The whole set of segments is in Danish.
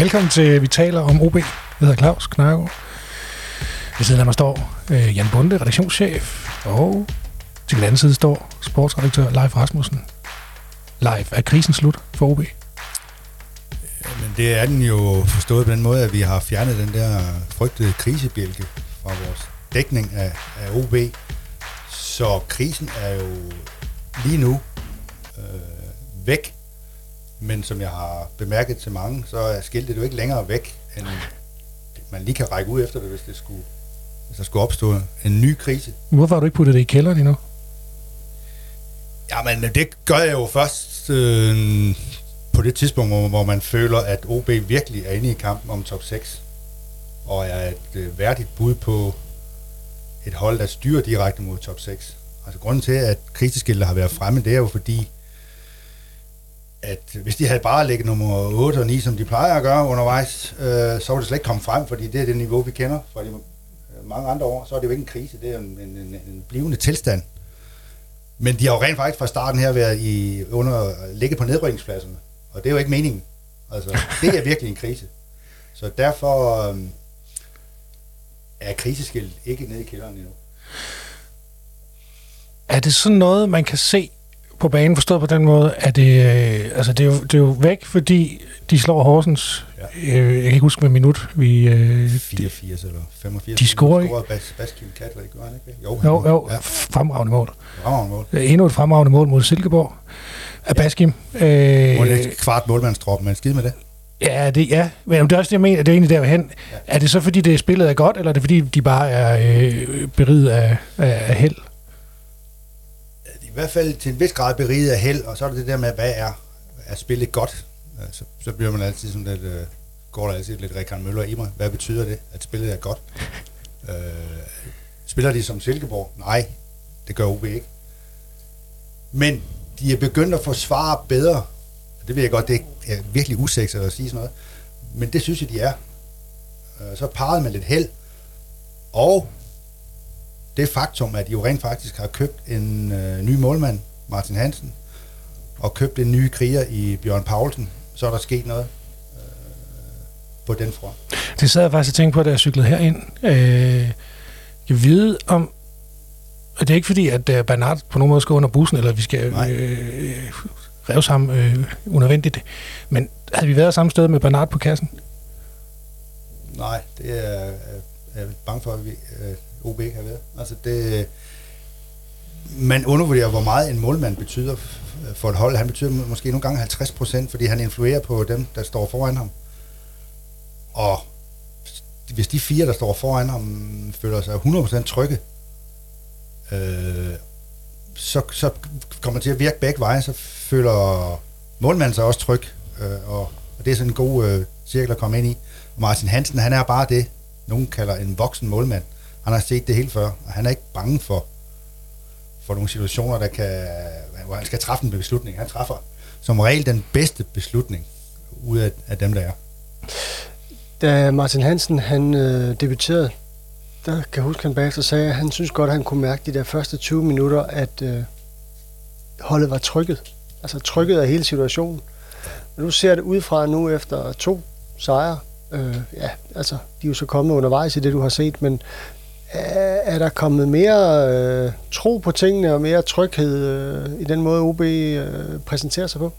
Velkommen til Vi taler om OB. Jeg hedder Claus Knargaard. Ved siden af mig står øh, Jan Bunde, redaktionschef, og til den anden side står sportsredaktør Leif Rasmussen. Leif, er krisen slut for OB? Men det er den jo forstået på den måde, at vi har fjernet den der frygtede krisebjælke fra vores dækning af, af OB. Så krisen er jo lige nu øh, væk. Men som jeg har bemærket til mange, så er skiltet jo ikke længere væk, end man lige kan række ud efter det, hvis, det skulle, hvis der skulle opstå en ny krise. Hvorfor har du ikke puttet det i kælderen endnu? Jamen, det gør jeg jo først øh, på det tidspunkt, hvor, hvor man føler, at OB virkelig er inde i kampen om top 6, og er et øh, værdigt bud på et hold, der styrer direkte mod top 6. Altså grunden til, at kriseskiltet har været fremme, det er jo fordi, at hvis de havde bare ligget nummer 8 og 9, som de plejer at gøre undervejs, øh, så var det slet ikke kommet frem, fordi det er det niveau, vi kender fra de mange andre år. Så er det jo ikke en krise, det er en, en, en, en blivende tilstand. Men de har jo rent faktisk fra starten her været i, under, ligge på nedrykningspladserne, og det er jo ikke meningen. Altså, det er virkelig en krise. Så derfor øh, er kriseskilt ikke nede i kælderen endnu. Er det sådan noget, man kan se på banen, forstået på den måde, at det, øh, altså det, er jo, det er jo væk, fordi de slår Horsens. Ja. Øh, jeg kan ikke huske, hvad minut vi... Øh, 84 eller 85. De scorer ikke. Bas, Baskin Katler, gør han ikke? Jo, jo, jo ja. fremragende mål. Fremragende mål. Endnu et fremragende mål mod Silkeborg af ja. Baskim. Øh, det er kvart målmandstrop, men skid med det. Ja, det, ja. men det er også det, jeg mener, det er egentlig derhen. Ja. Er det så, fordi det spillet er godt, eller er det, fordi de bare er øh, beriget af, af, af held? Hvert fald til en vis grad beriget af held, og så er det det der med, hvad er, er spillet godt? Øh, så, så bliver man altid sådan lidt, øh, går der altid lidt Rikard Møller i mig. Hvad betyder det, at spillet er godt? Øh, spiller de som Silkeborg? Nej, det gør OB ikke. Men de er begyndt at forsvare bedre. Det ved jeg godt, det er virkelig usekset at sige sådan noget. Men det synes jeg, de er. Øh, så parret med lidt held. Og det faktum, at de jo rent faktisk har købt en øh, ny målmand, Martin Hansen, og købt en ny kriger i Bjørn Paulsen, så er der sket noget øh, på den front. Det sad jeg faktisk og tænkte på, da jeg cyklede herind. Øh, jeg ved om... Og det er ikke fordi, at uh, Bernard på nogen måde skal under bussen, eller vi skal øh, revs ham øh, unødvendigt. Men havde vi været samme sted med Bernard på kassen? Nej, det er, er, er bange for, at vi... Øh, OB har været. Altså det, man undervurderer, hvor meget en målmand betyder for et hold. Han betyder måske nogle gange 50 procent, fordi han influerer på dem, der står foran ham. Og hvis de fire, der står foran ham, føler sig 100% trygge, øh, så, så kommer det til at virke begge veje, så føler målmanden sig også tryg, øh, og, og det er sådan en god øh, cirkel at komme ind i. Og Martin Hansen, han er bare det, nogen kalder en voksen målmand. Han har set det helt før, og han er ikke bange for, for nogle situationer, der kan, hvor han skal træffe en beslutning. Han træffer som regel den bedste beslutning ud af, af dem, der er. Da Martin Hansen han øh, debuterede, der kan jeg huske, han bagefter sagde, at han synes godt, at han kunne mærke de der første 20 minutter, at øh, holdet var trykket. Altså trykket af hele situationen. Men nu ser det ud fra nu efter to sejre. Øh, ja, altså, de er jo så kommet undervejs i det, du har set, men er der kommet mere øh, tro på tingene og mere tryghed øh, i den måde, OB øh, præsenterer sig på?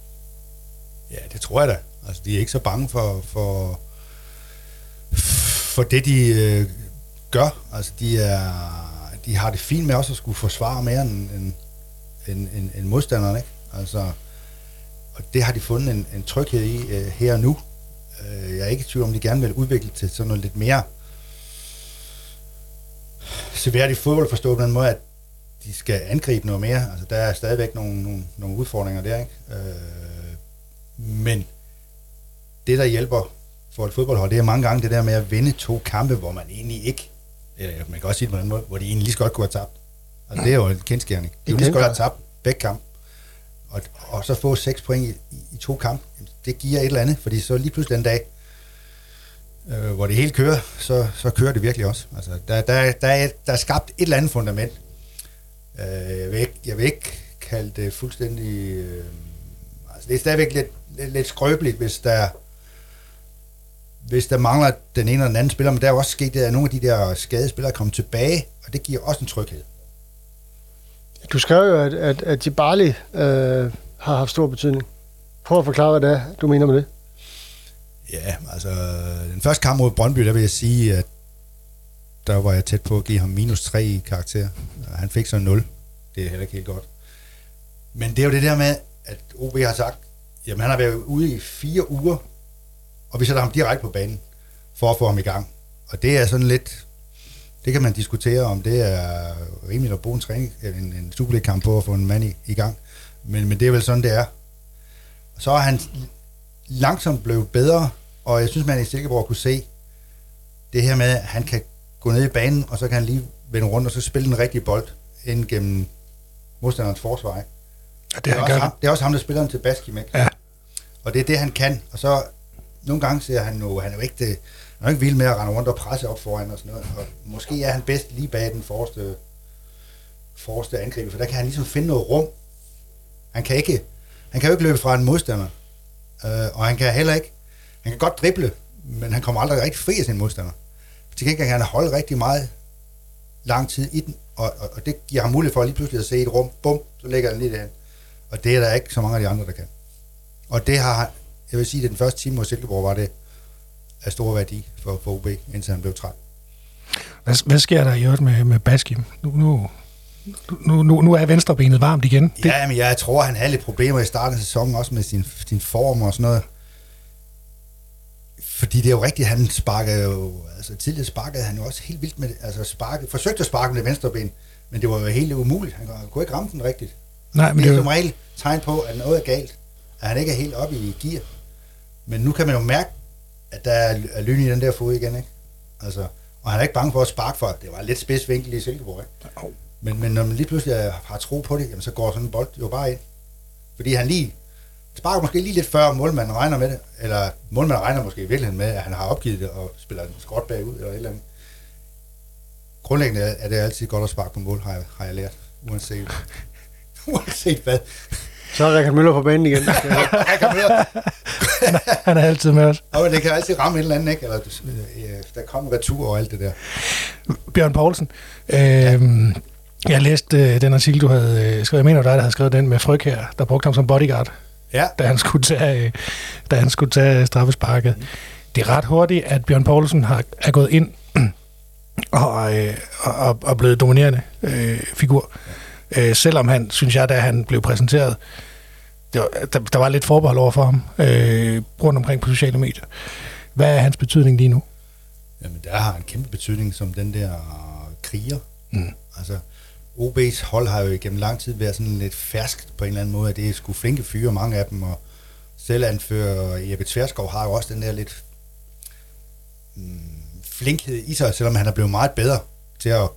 Ja, det tror jeg da. Altså, de er ikke så bange for, for, for det, de øh, gør. Altså, de, er, de har det fint med også at skulle forsvare mere end, end, end, end, end modstanderen. Ikke? Altså, og det har de fundet en, en tryghed i øh, her og nu. Øh, jeg er ikke i tvivl om, de gerne vil udvikle til sådan noget lidt mere seværdigt fodbold forstået på den måde, at de skal angribe noget mere. Altså, der er stadigvæk nogle, nogle, nogle udfordringer der, ikke? Øh, men det, der hjælper for et fodboldhold, det er mange gange det der med at vinde to kampe, hvor man egentlig ikke, eller man kan også sige det på den måde, hvor de egentlig lige så godt kunne have tabt. Altså, det er jo en kendskærning. De kunne lige så godt have tabt begge kampe. Og, og så få seks point i, i, i to kampe, det giver et eller andet, fordi så lige pludselig den dag, øh, hvor det hele kører, så, så kører det virkelig også. Altså, der, der, der, er, der er skabt et eller andet fundament. Øh, jeg, vil ikke, jeg vil ikke kalde det fuldstændig... Øh, altså, det er stadigvæk lidt, lidt, lidt skrøbeligt, hvis der hvis der mangler den ene eller den anden spiller, men der er også sket, at nogle af de der skadespillere kommer tilbage, og det giver også en tryghed. Du skrev jo, at, at, at Jibali øh, har haft stor betydning. Prøv at forklare, hvad det er, du mener med det. Ja, altså den første kamp mod Brøndby, der vil jeg sige, at der var jeg tæt på at give ham minus 3 i karakter. Han fik så 0. Det er heller ikke helt godt. Men det er jo det der med, at OB har sagt, jamen han har været ude i fire uger, og vi sætter ham direkte på banen, for at få ham i gang. Og det er sådan lidt, det kan man diskutere, om det er rimeligt at bruge en, træning, en, en Superliga-kamp på at få en mand i, i gang. Men, men det er vel sådan, det er. Så er han langsomt blevet bedre, og jeg synes, man i Silkeborg kunne se det her med, at han kan gå ned i banen, og så kan han lige vende rundt, og så spille den rigtige bold ind gennem modstanderens forsvar. Ikke? Ja, det, Det er, han også ham, det er også ham, der spiller den til Baskim, ikke? Ja. Og det er det, han kan. Og så nogle gange ser han jo, han er jo ikke, det, han er jo ikke vild med at rende rundt og presse op foran og sådan noget. Og måske er han bedst lige bag den forreste, forreste angriber, for der kan han ligesom finde noget rum. Han kan ikke, han kan jo ikke løbe fra en modstander. Øh, og han kan heller ikke, han kan godt drible, men han kommer aldrig rigtig fri af sin modstander. Til gengæld kan han holde rigtig meget lang tid i den, og, og, og det giver ham mulighed for lige pludselig at se et rum, bum, så lægger han lige derhen. Og det er der ikke så mange af de andre, der kan. Og det har, jeg vil sige, at den første time mod Silkeborg var det af stor værdi for, for OB, indtil han blev træt. Hvad, hvad sker der i øvrigt med, med Baskim? Nu, nu, nu, nu, nu er venstrebenet varmt igen. Det, Ja, men jeg tror, han havde lidt problemer i starten af sæsonen, også med sin, sin form og sådan noget. Fordi det er jo rigtigt, han sparkede jo, altså tidligere sparkede han jo også helt vildt med, altså sparkede, forsøgte at sparke med det venstre ben, men det var jo helt umuligt. Han kunne ikke ramme den rigtigt. nej, men det er er som jo, regel tegn på, at noget er galt. At han ikke er helt oppe i gear. Men nu kan man jo mærke, at der er lyn i den der fod igen, ikke? Altså, og han er ikke bange for at sparke for. Det var lidt spids vinkel i Silkeborg, ikke? Men, men når man lige pludselig har tro på det, jamen, så går sådan en bold jo bare ind. Fordi han lige sparker måske lige lidt før målmanden regner med det, eller målmanden regner måske i virkeligheden med, at han har opgivet det og spiller en skråt bagud, eller et eller andet. Grundlæggende er det altid godt at sparke på mål, har jeg, har jeg lært, uanset, uanset hvad. Så er Rikard Møller på banen igen. Han er altid med os. og det kan altid ramme et eller andet, ikke? Eller øh, der kommer retur og alt det der. Bjørn Poulsen, øh, jeg læste øh, den artikel, du havde øh, skrevet. Jeg mener, det var dig, der havde skrevet den med Fryg her, der brugte ham som bodyguard, Ja, da han skulle tage, øh, da han skulle tage straffesparket. Det er ret hurtigt, at Bjørn Poulsen har, er gået ind og, øh, og, og, og blevet dominerende øh, figur. Øh, selvom han, synes jeg, da han blev præsenteret, det var, der, der var lidt forbehold over for ham øh, rundt omkring på sociale medier. Hvad er hans betydning lige nu? Jamen, der har en kæmpe betydning som den der kriger. Mm. Altså, OB's hold har jo gennem lang tid været sådan lidt ferskt på en eller anden måde, at det er sgu flinke fyre, mange af dem, og selv anfører Jeppe Tverskov har jo også den der lidt mm, flinkhed i sig, selvom han er blevet meget bedre til at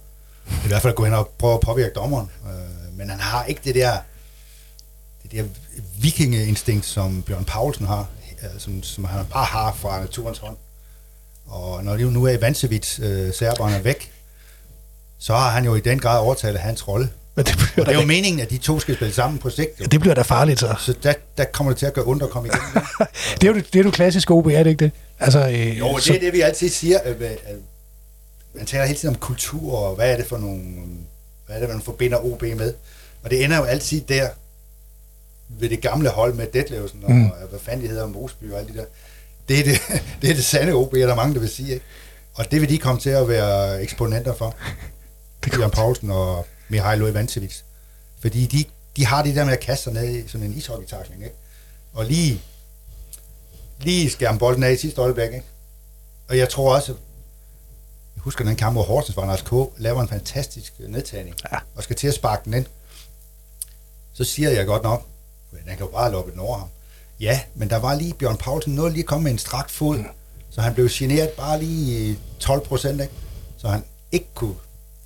i hvert fald gå hen og prøve at påvirke dommeren. Øh, men han har ikke det der det der vikingeinstinkt, som Bjørn Paulsen har, øh, som, som han bare har fra naturens hånd. Og når de nu er i Vancevic, øh, serberne er væk, så har han jo i den grad overtaget hans rolle. Men det bliver, Og det er jo meningen, at de to skal spille sammen på sigt. Jo. det bliver da farligt, så. Så der, der kommer det til at gøre ondt at komme igennem. det. Er jo det, er jo det klassiske OB, er det ikke det? Altså, øh, Jo, så, det er det, vi altid siger. øh, øh, Man taler hele tiden om kultur, og hvad er det for nogle... Hvad er det, man forbinder OB med? Og det ender jo altid der, ved det gamle hold med Detlevsen, og Mm. mm. hvad fanden de hedder, Mosby og alt det der. Det er det, det, er det sande OB, er der mange, der vil sige. Ikke? Og det vil de komme til at være eksponenter for. Kommer Poulsen og Mihailo Ivancevic. Fordi de, de har det der med at kaste sig ned i sådan en ishockey ikke? Og lige, lige skærme bolden af i sidste øjeblik, ikke? Og jeg tror også, jeg husker den kamp, hvor Horsens var, Lars K. laver en fantastisk nedtagning, Ja. og skal til at sparke den ind. Så siger jeg godt nok, men han kan jo bare loppe den over ham. Ja, men der var lige Bjørn Paulsen, noget lige at komme med en strakt fod, så han blev generet bare lige i 12 procent? Så han ikke kunne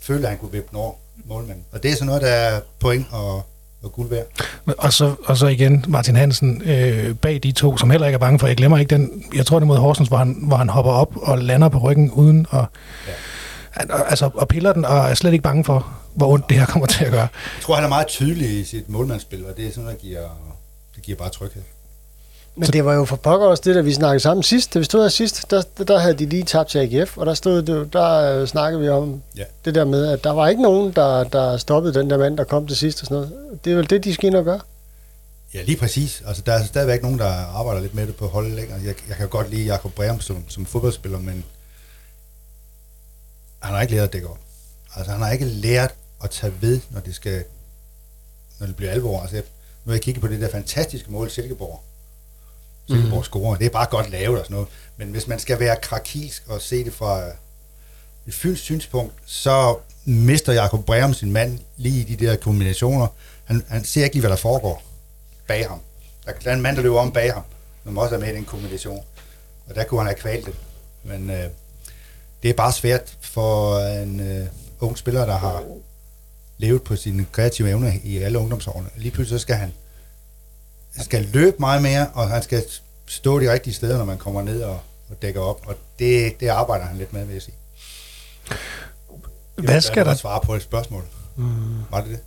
føle, at han kunne vippe den over målmanden. Og det er sådan noget, der er point og, og guld værd. Og så, og så igen Martin Hansen øh, bag de to, som heller ikke er bange for. Jeg glemmer ikke den, jeg tror det mod Horsens, hvor han, hvor han hopper op og lander på ryggen uden at, ja. altså, og piller den, og er slet ikke bange for, hvor ondt det her kommer til at gøre. Jeg tror, han er meget tydelig i sit målmandsspil, og det er sådan noget, der giver, det giver bare tryghed. Men det var jo for pokker også det, der vi snakkede sammen sidst. Da vi stod her sidst, der, der havde de lige tabt til AGF, og der, stod det, der øh, snakkede vi om Ja. det der med, at der var ikke nogen, der, der stoppede den der mand, der kom til sidst og sådan noget. Det er vel det, de skal ind og gøre. Ja, lige præcis. Altså, der er stadigvæk nogen, der arbejder lidt med det på holdet. Altså, jeg, jeg kan godt lide Jakob Breum som, som fodboldspiller, men han har ikke lært at dække op. Altså, han har ikke lært at tage ved, når det skal når det bliver alvor. Altså, jeg, nu har jeg kigget på det der fantastiske mål, Silkeborg. Silkeborg mm. scorer. Det er bare godt lavet og sådan noget. Men hvis man skal være krakilsk og se det fra et fyns synspunkt, så mister Jakob Breum sin mand lige i de der kombinationer. Han, han ser ikke lige, hvad der foregår bag ham. Der der er en mand, der løber om bag ham, som også er med i den kombination. Og der kunne han have kvalt det. Men øh, det er bare svært for en øh, ung spiller, der har levet på sine kreative evner i alle ungdomsårene. Lige pludselig så skal han skal løbe meget mere, og han skal stå de rigtige steder, når man kommer ned og, og dækker op. Og det, det arbejder han lidt med, vil jeg sige. Hvad skal der- et svar på et spørgsmål. Mm. Var det det?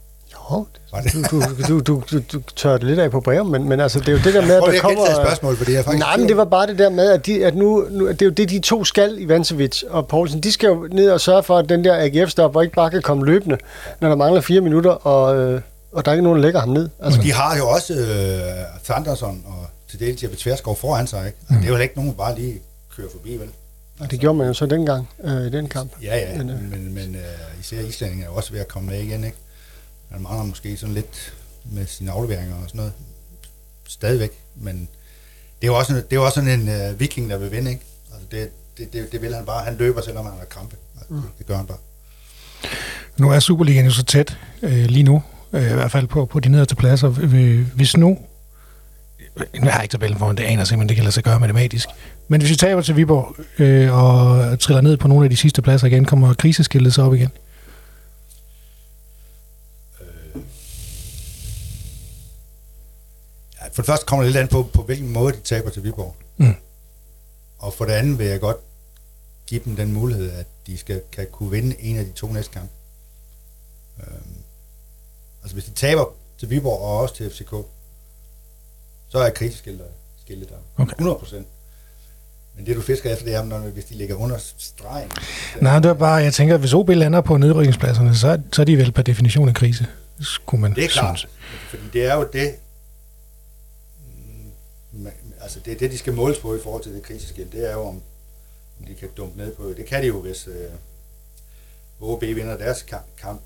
Jo, Var det? du, du, du, du, du tør det lidt af på brev, men, men altså, det er jo det der med, at der kommer... gentage spørgsmålet, for det er faktisk... Nej, men det var bare det der med, at, de, at nu, nu, det er jo det, de to skal i Vancevic og Poulsen. De skal jo ned og sørge for, at den der AGF-stop ikke bare kan komme løbende, når der mangler fire minutter, og, øh, og der er ikke nogen, der lægger ham ned. Altså, De har jo også øh, Sanderson og til dels Jeppe Tverskov foran sig, ikke? Mm. Det er jo ikke nogen, der bare lige kører forbi, vel? og det gjorde man jo så dengang øh, i den kamp. Ja, ja, Men, men, øh, men, men øh, især islændingen er jo også ved at komme med igen, ikke? Han mangler måske sådan lidt med sine afleveringer og sådan noget. Stadigvæk, men det er jo også, det er jo også sådan en øh, viking, der vil vinde, ikke? Altså det, det, det, det vil han bare. Han løber, selvom han har krampe. Altså, mm. det gør han bare. Nu er Superligaen jo så tæt øh, lige nu, øh, i hvert fald på, på de nederste pladser. Øh, Hvis nu, jeg har ikke tabellen foran, det aner simpelthen, det kan lade sig gøre matematisk. Men hvis vi taber til Viborg øh, og triller ned på nogle af de sidste pladser igen, kommer kriseskiltet så op igen? Ja, for det første kommer det lidt an på, på hvilken måde de taber til Viborg. Mm. Og for det andet vil jeg godt give dem den mulighed, at de skal kan kunne vinde en af de to næste kampe. Øhm, altså hvis de taber til Viborg og også til FCK, så er kriseskiltet skiltet der. Okay. 100 procent. Men det du fisker efter, det er, når, hvis de ligger under stregen. Nej, det er bare, jeg tænker, at hvis OB lander på nedrykningspladserne, så, så er de vel per definition en krise, skulle man Det er klart. synes. Fordi det er jo det, mm, altså det er det, de skal måles på i forhold til det kriseskilt. Det er jo, om, om de kan dumpe ned på. Det kan de jo, hvis øh, OB vinder deres kamp,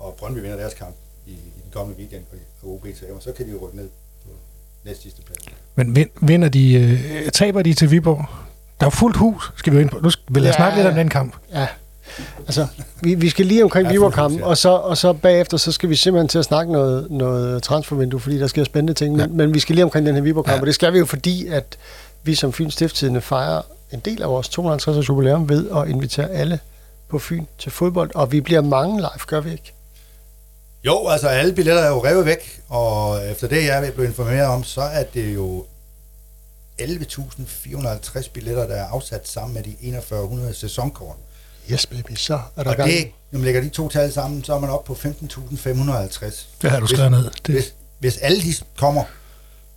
og Brøndby vinder deres kamp i, i den kommende weekend, og OB taber, så kan de jo rykke ned på næst sidste plads. Men vin- vinder de, øh, taber de til Viborg? Der er fuldt hus, skal vi jo ind på. Nu skal- vil jeg Ja, snakke lidt om ja. den kamp. Ja, altså, vi, vi skal lige omkring Ja, Viborg-kampen, hus, ja. og, så, og så bagefter, så skal vi simpelthen til at snakke noget, noget transfervindue, fordi der sker spændende ting, men, men vi skal lige omkring den her Viborg-kamp, Ja. og det skal vi jo, fordi at vi som Fyns Stifttidende fejrer en del af vores 250 års jubilæum ved at invitere alle på Fyn til fodbold, og vi bliver mange live, gør vi ikke? Jo, altså alle billetter er jo revet væk, og efter det, jeg er blevet informeret om, så er det jo 11.450 billetter, der er afsat sammen med de 4100 sæsonkort. Yes, baby, så er der Og gang. det, når man lægger de to tal sammen, så er man oppe på 15.550. Det har du skrevet ned. Det, Hvis, hvis alle de kommer,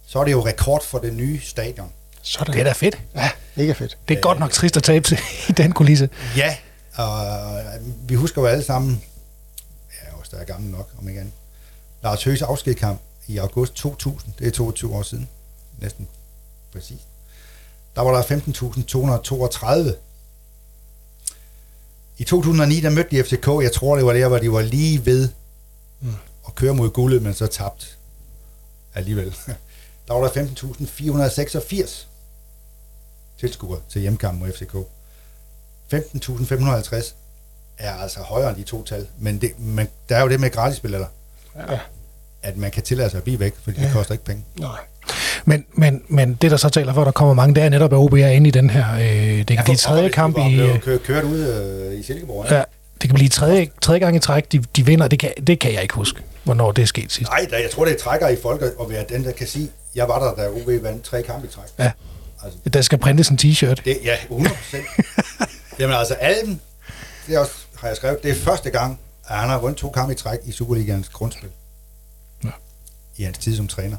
så er det jo rekord for det nye stadion. Sådan. det er da fedt. Ja, mega fedt. Det er godt nok trist at tabe til i den kulisse. Ja, og øh, vi husker jo alle sammen, der er gammel nok, om ikke andet, Lars Høghs afskedkamp i august 2000, det er 22 år siden, næsten præcis. Der var der 15.232. I 2009, der mødte de FCK, jeg tror det var der, hvor de var lige ved Mm. at køre mod guldet, men så tabt alligevel. Der var der 15.486 tilskuere til hjemmekampen mod FCK. 15.550 er altså højere end de to tal, men, det, men der er jo det med gratisbilletter, Ja. at man kan tillade sig at blive væk, fordi det Ja. koster ikke penge. Nej. Men, men, men det, der så taler for, at der kommer mange, det er netop, at OB er inde i den her... Øh, det kan blive tredje kamp i... Kø, kørt ud øh, i Silkeborg. Ja. Det kan blive tredje, tredje gang i træk, de, de vinder. Det kan, det kan jeg ikke huske, hvornår det er sket sidst. Nej, da, jeg tror, det trækker i folk at være den, der kan sige, jeg var der, da OB vandt tre kampe i træk. Ja. Altså, Der skal printes en t-shirt. det, ja, 100 procent. Jamen altså, Alben, det er også, har jeg skrevet, det er første gang, at han har vundet to kampe i træk i Superligaens grundspil. Ja. I hans tid som træner.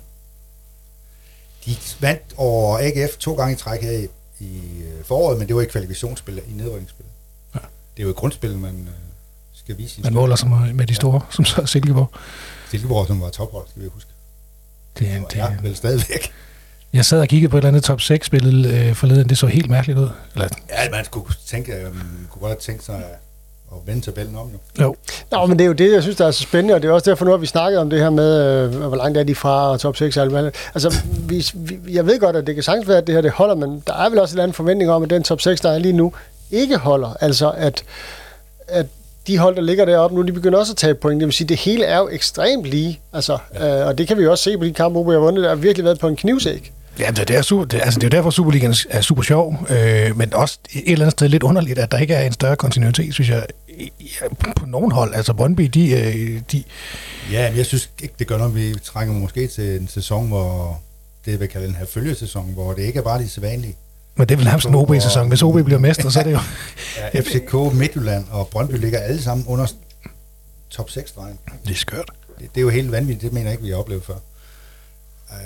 de vandt over AGF to gange i træk her i, i øh, foråret, men det var i kvalifikationsspil, i nedrykningsspil. Ja. Det er jo i grundspillet, man øh, skal vise sin Man måler sig med de store, som så er Silkeborg. Silkeborg, som var tophold, skal vi huske. Det, Og det, ja, vel stadigvæk. Jeg sad og kiggede på et eller andet top 6 spillet øh, forleden. Det så helt mærkeligt ud. Eller, Ja, man skulle tænke, øh, man kunne godt tænke sig at, at vende tabellen om, jo. jo, Nå, men det er jo det, jeg synes, der er så spændende, og det er også derfor nu, at vi snakkede om det her med, øh, hvor langt er de fra og top 6 og alt. Altså, vi, vi, jeg ved godt, at det kan sagtens være, at det her det holder, men der er vel også en eller anden forventning om, at den top 6, der er lige nu, ikke holder. Altså, at, at de hold, der ligger deroppe nu, de begynder også at tage point. Det vil sige, det hele er jo ekstremt lige. Altså, ja. øh, og det kan vi jo også se på de kampe, hvor vi har vundet. Der har virkelig været på en knivsæk. Ja, det er, det er, super, det, altså, det er jo derfor, Superligaen er super sjov, øh, men også et eller andet sted lidt underligt, at der ikke er en større kontinuitet, synes jeg, i- på nogen hold. Altså Brøndby, de, øh, de, Ja, men jeg synes ikke, det gør noget. Vi trænger måske til en sæson, hvor det vil kalde en her følgesæson, hvor det ikke er bare de sædvanlige. men det er vel nærmest en OB-sæson. Hvis OB bliver mestre, så er det jo... Ja, FCK, Midtjylland og Brøndby ligger alle sammen under top 6-stregen. Det er skørt. Det, det er jo helt vanvittigt. Det mener jeg ikke, vi har oplevet før.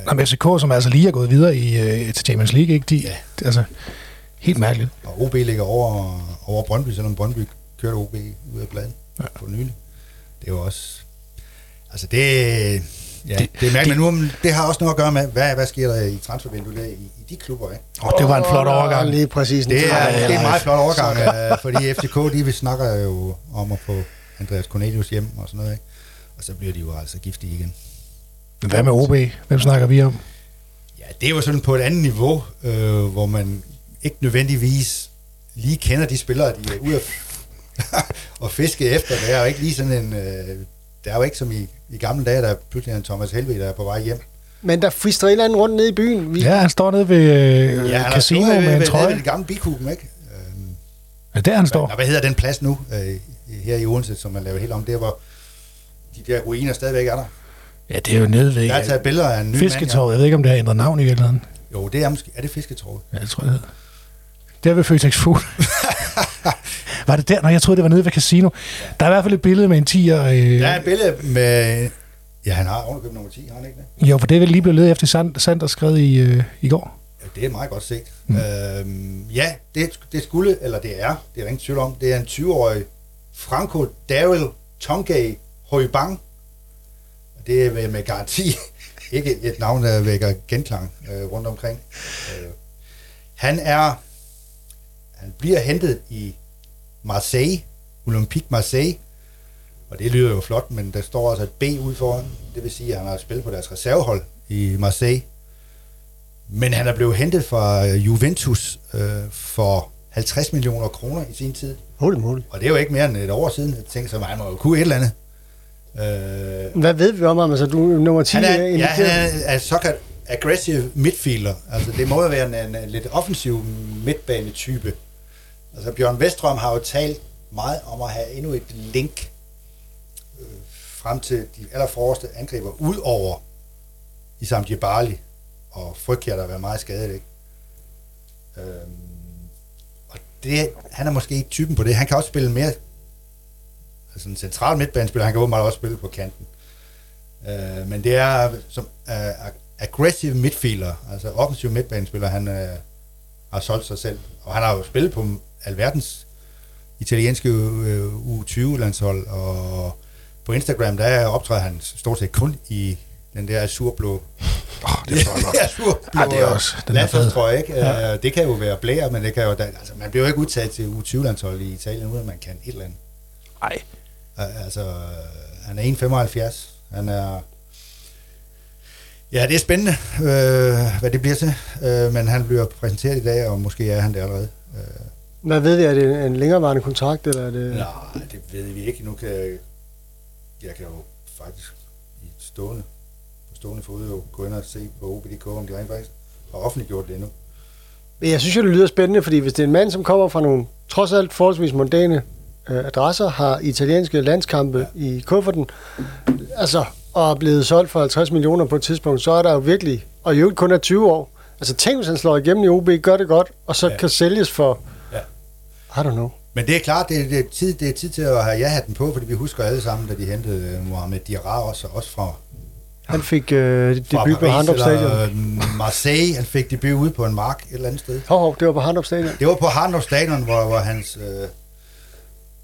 Nå, men FCK, som altså lige er gået videre i, øh, til Champions League, ikke? De, Ja. ja. altså, helt mærkeligt. Og OB ligger over, over Brøndby, selvom Brøndby kørte OB ud af bladen ja. på nylig. Det er jo også... Altså det... Ja, det, Det- er mærkeligt, men nu, det har også noget at gøre med, hvad, hvad sker der i transfervinduet der i, i de klubber, ikke? Oh, det var en flot Åh, overgang. Lige præcis. Det er, det er en meget flot overgang, øh, fordi FCK, de vi snakker jo om at få Andreas Cornelius hjem og sådan noget, ikke? Og så bliver de jo altså giftige igen. Men hvad med OB? Hvem snakker vi om? Ja, det er jo sådan på et andet niveau, øh, hvor man ikke nødvendigvis lige kender de spillere, de er ude at og fiske efter. Det er jo ikke lige sådan en... Øh, det er jo ikke som i, i gamle dage, der er pludselig en Thomas Helvig, der er på vej hjem. Men der frister eller andet rundt ned i byen. Vi, Ja, han står nede ved øh, har casino med ved, en ved, trøje. Ved det gamle bikuben, ikke? Øh, Ja, der han står. Nå, hvad hedder den plads nu, øh, her i Odense, som man laver helt om? Det er, hvor de der ruiner stadigvæk er der. Ja, det er jo nede ved Jeg har taget billeder af en ny Fisketorvet. Jeg ved ikke, om det har ændret navn i virkeligheden. mand. Ja. Jo, det er måske... Er det Fisketorvet? Ja, det tror jeg, det. Der ved Føtex Food. var det der? Nå, jeg troede, det var nede ved casino. Der er i hvert fald et billede med en 10'er. Øh, Der er et billede med... Ja, han har underkøbt nummer 10, har han ikke det? Jo, for det er vel lige blevet ledet efter Sand, Sander skrev i, øh, i går. Ja, det er meget godt set. Mm. Øhm, ja, det, det skulle, eller det er, det er der ingen tvivl om, det er en 20-årig Franco Daryl Tongay Højbang. Og Det er med, med garanti ikke et navn, der vækker genklang øh, rundt omkring. Øh, han er, han bliver hentet i Marseille, Olympique Marseille, og det lyder jo flot, men der står altså et B ud foran. Det vil sige, at han har spillet på deres reservehold i Marseille. Men han er blevet hentet fra øh, Juventus øh, for 50 millioner kroner i sin tid. Holy moly. Og det er jo ikke mere end et år siden. Jeg tænkte så, han må jo kunne et eller andet. Øh, Hvad ved vi om ham? Altså, du er nummer 10. han er, øh, ja, han er, er såkaldt aggressive midfielder. Altså, det må jo være en, en, en lidt offensiv midtbanetype. Altså, Bjørn Vestrøm har jo talt meget om at have endnu et link øh, frem til de allerforreste angriber, ud over Isam Djibali og Frygkjær, der har været meget skadet, ikke? Øhm, og det, han er måske ikke typen på det. Han kan også spille mere altså en central midtbanespiller. Han kan åbenbart også spille på kanten. Øh, men det er som øh, aggressive midfielder, altså offensiv midtbanespiller, han øh, har solgt sig selv. Og han har jo spillet på alverdens italienske uh, U20-landshold, og på Instagram, der optræder han stort set kun i den der azurblå Oh, det er flot nok. azurblå Ah, det er også- den er landsholdstrøje, ikke? Ja. Det kan jo være blære, men det kan jo, altså, man bliver jo ikke udtaget til U20-landshold i Italien, uden at man kan et eller andet. Ej. Uh, altså, øh, han er 1,75. Han er... Ja, det er spændende, øh, hvad det bliver til. Øh, men han bliver præsenteret i dag, og måske er han det allerede. Øh, Hvad ved vi? Er det en længerevarende kontrakt, eller er det... nej, det ved vi ikke. Nu kan jeg, jeg kan jo faktisk i stående, på stående fod jo gå ind og se på OBDK, om de rent faktisk har offentliggjort det endnu. Men jeg synes jo, det lyder spændende, fordi hvis det er en mand, som kommer fra nogle trods alt forholdsvis mondane øh, adresser, har italienske landskampe ja. i kufferten, altså, og er blevet solgt for 50 millioner på et tidspunkt, så er der jo virkelig, og i øvrigt kun er 20 år. Altså tænk, hvis han slår igennem i OB, gør det godt, og så Ja. kan sælges for. I don't know. Men det er klart, det er, det er, tid, det er tid til at have ja-hatten på, fordi vi husker alle sammen, da de hentede øh, Mohamed Diarra også, også fra Han fik øh, debut på Handrup Stadion. øh, Marseille. Han fik debut ude på en mark et eller andet sted. Hov, hov, det var på Handrup Stadion. Det var på Handrup Stadion, hvor, hvor hans... Øh,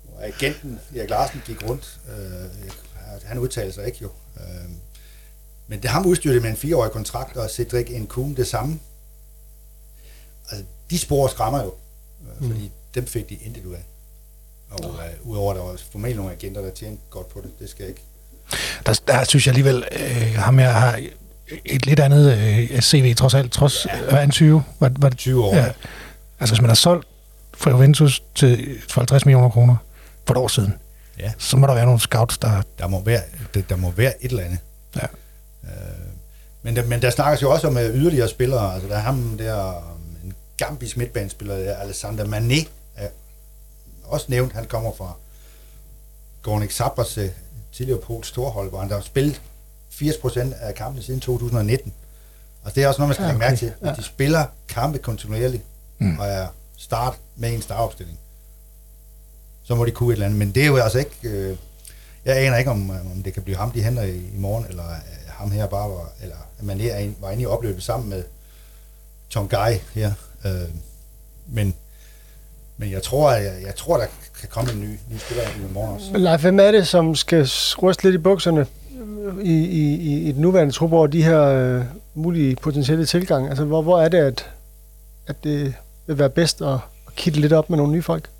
hvor agenten Erik Larsen gik rundt. Øh, han udtalte sig ikke jo. Øh, men det ham udstyrte med en fireårig kontrakt, og Cedric Nkun det samme. Altså, de spor skræmmer jo, øh, fordi dem fik de intet ud af. Og øh, udover at der var formentlig nogle agenter, der tjente godt på det, det skal jeg ikke. Der, der synes jeg alligevel, øh, ham her har et lidt andet øh, CV trods alt, trods ja. øh, 20. Var, var det 20 år. Ja. Altså hvis man har solgt fra Juventus til for 50 millioner kroner for et år siden, Ja. så må der være nogle scouts, der... Der må være, der, der må være et eller andet. Ja. Øh, men, der, men der snakkes jo også om øh, yderligere spillere. Altså der er ham der, um, en Gambis midtbanespiller, der, Alexander Mané, er også nævnt. Han kommer fra Gornik Sabras øh, tidligere Pols storhold, hvor han der har spillet 80% af kampene siden 2019. Altså det er også noget, man skal Ja, lægge mærke okay. til. At de spiller kampe kontinuerligt, mm. og er start med en startopstilling. Så må de kunne et eller andet. Men det er jo altså ikke... Øh, jeg aner ikke, om, om det kan blive ham, de henter i, i morgen, eller øh, ham her bare var, eller at man er var inde i opløbet sammen med Tom Guy her. Øh, men, men jeg tror, jeg, jeg tror, der kan komme en ny, ny spiller i morgen også. Leif, hvem er det, som skal ryste lidt i bukserne i, i, i, i den nuværende trup over de her øh, mulige potentielle tilgang? Altså, hvor, hvor er det, at, at det vil være bedst at, at kitte lidt op med nogle nye folk?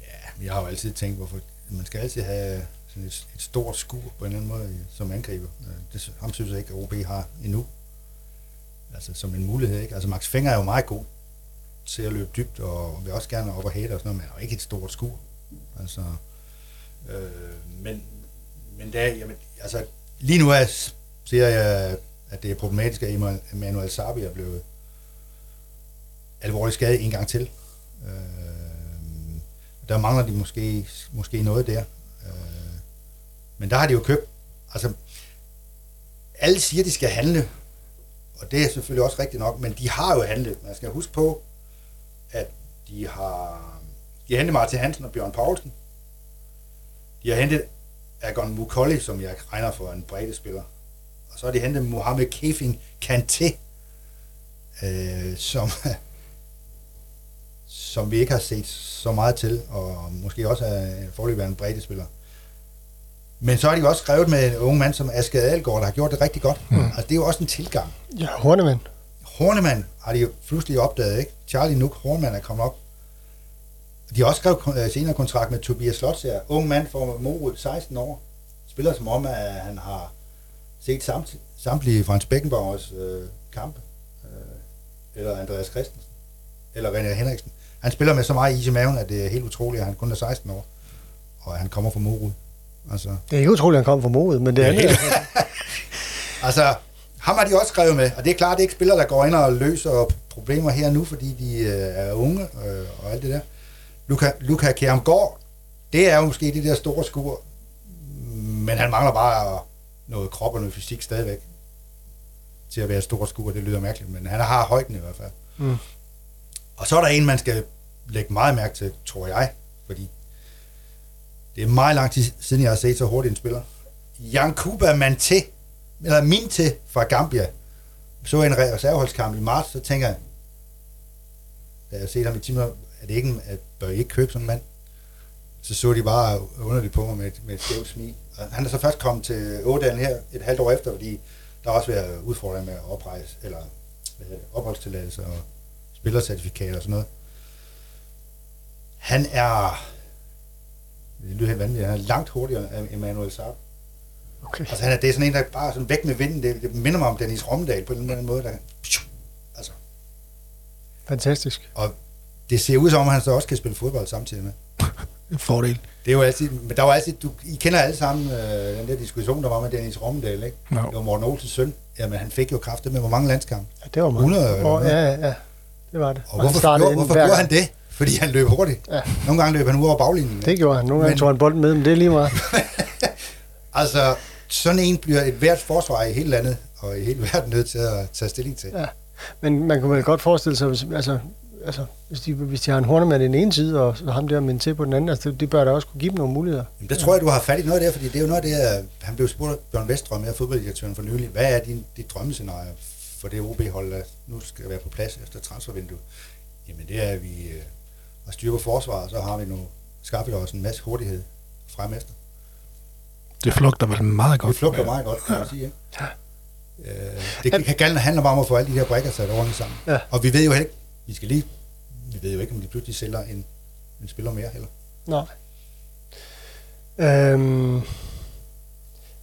Ja, jeg har jo altid tænkt, hvorfor man skal altid have sådan et, et stort skur på en eller anden måde som angriber. Øh, Det, ham synes jeg ikke, at OB har endnu. Altså som en mulighed, ikke? Altså Max Fenger er jo meget god til at løbe dybt, og vil også gerne op og hætte og sådan noget, men han er jo ikke et stort skur. Altså, øh, men, men det jamen, altså, lige nu er, ser jeg, at det er problematisk, at Emmanuel- Sabi er blevet alvorligt skadet en gang til. Øh, der mangler de måske, måske noget der. Øh, men der har de jo købt, altså, alle siger, de skal handle, og det er selvfølgelig også rigtigt nok, men de har jo handlet. Man skal huske på, at de har, de har hentet Martin Hansen og Bjørn Poulsen. De har hentet Agon Mukolli, som jeg regner for en bredde spiller. Og så har de hentet Mohamed Kefing Kanté, øh, som, som vi ikke har set så meget til, og måske også er forløbet en bredde spiller. Men så har de også skrevet med en ung mand som Asger Adelgaard, der har gjort det rigtig godt. Mm. Altså, det er jo også en tilgang. Ja, Hornemann. Hornemann har de jo pludselig opdaget, ikke? Charlie Nook Hornemann er kommet op. De har også skrevet øh, senere kontrakt med Tobias Slots her. Ung mand fra Morud, 16 år. Spiller som om, at han har set samt, samtlige Frans Beckenbauers øh, kampe. Øh, eller Andreas Christensen. Eller René Henriksen. Han spiller med så meget is i maven, at det er helt utroligt, at han kun er 16 år. Og han kommer fra Morud. Altså, Det er ikke utroligt, at han kom fra modet, men det andet... helt- Altså, ham har de også skrevet med, og det er klart, det er ikke spillere, der går ind og løser problemer her nu, fordi de øh, er unge øh, og alt det der. Luka, Luka Kjærmgaard, det er jo måske det der store skur, men han mangler bare noget krop og noget fysik stadigvæk til at være stor skur, det lyder mærkeligt, men han har højden i hvert fald. Mm. Og så er der en, man skal lægge meget mærke til, tror jeg, fordi det er meget lang tid siden, jeg har set så hurtigt en spiller. Yankuba Mante, eller Minte fra Gambia, så en reserveholdskamp i marts, så tænker jeg, da jeg set ham i timer, er det ikke, en- at bør I ikke købe sådan en mand? Så så de bare underligt på mig med, et- med et skævt smil. Og han er så først kommet til Ådalen her et halvt år efter, fordi der har også været udfordringer med oprejse, eller hvad hedder det, opholdstilladelse og spillercertifikater og sådan noget. Han er, det lyder helt vanvittigt, han er langt hurtigere end Emmanuel Saab. Okay. Altså han er, det er sådan en, der bare sådan væk med vinden. Det, det minder mig om Dennis Romdal på en eller anden måde. Der, altså, Fantastisk. og det ser ud som om, han så også kan spille fodbold samtidig med. Fordel. Det er jo altid, men der var altid, du, I kender alle sammen øh, den der diskussion, der var med Dennis Romdal, ikke? No. Det var Morten Olsens søn. Jamen, han fik jo kraftet med, hvor mange landskampe. Ja, det var meget. 100 eller Og, noget. ja, ja, ja. Det var det. Og han hvorfor, startede gjorde, hvorfor gjorde han det? Fordi han løb hurtigt. Ja. Nogle gange løb han ud over baglinjen. Det gjorde han. Nogle gange Men- tog han bolden med, men det er lige meget. Altså, sådan en bliver et hvert forsvar i hele landet, og i hele verden nødt til at tage stilling til. Ja. Men man kunne vel godt forestille sig, hvis, altså, altså, hvis de, hvis de har en hornemand i den ene side, og ham der med til på den anden, altså, det, det bør da også kunne give dem nogle muligheder. Jamen, der tror jeg, du har fat i noget der, fordi det er jo noget af det, han blev spurgt Bjørn Vestrøm, jeg er fodbolddirektøren for nylig, hvad er din, dit drømmescenarie for det OB-hold, der nu skal være på plads efter transfervinduet? Jamen det er, at vi øh, har styr på forsvaret, så har vi nu skaffet os en masse hurtighed fremefter. Det flugter vel meget Det godt. flugter meget godt, kan man sige. Ikke? Øh, det kan, kan handler bare om at få alle de her brækker sat ordentligt sammen. Ja. Og vi ved jo ikke, vi skal lige, vi ved jo ikke, om de pludselig sælger en, en spiller mere heller. Nej. Øhm,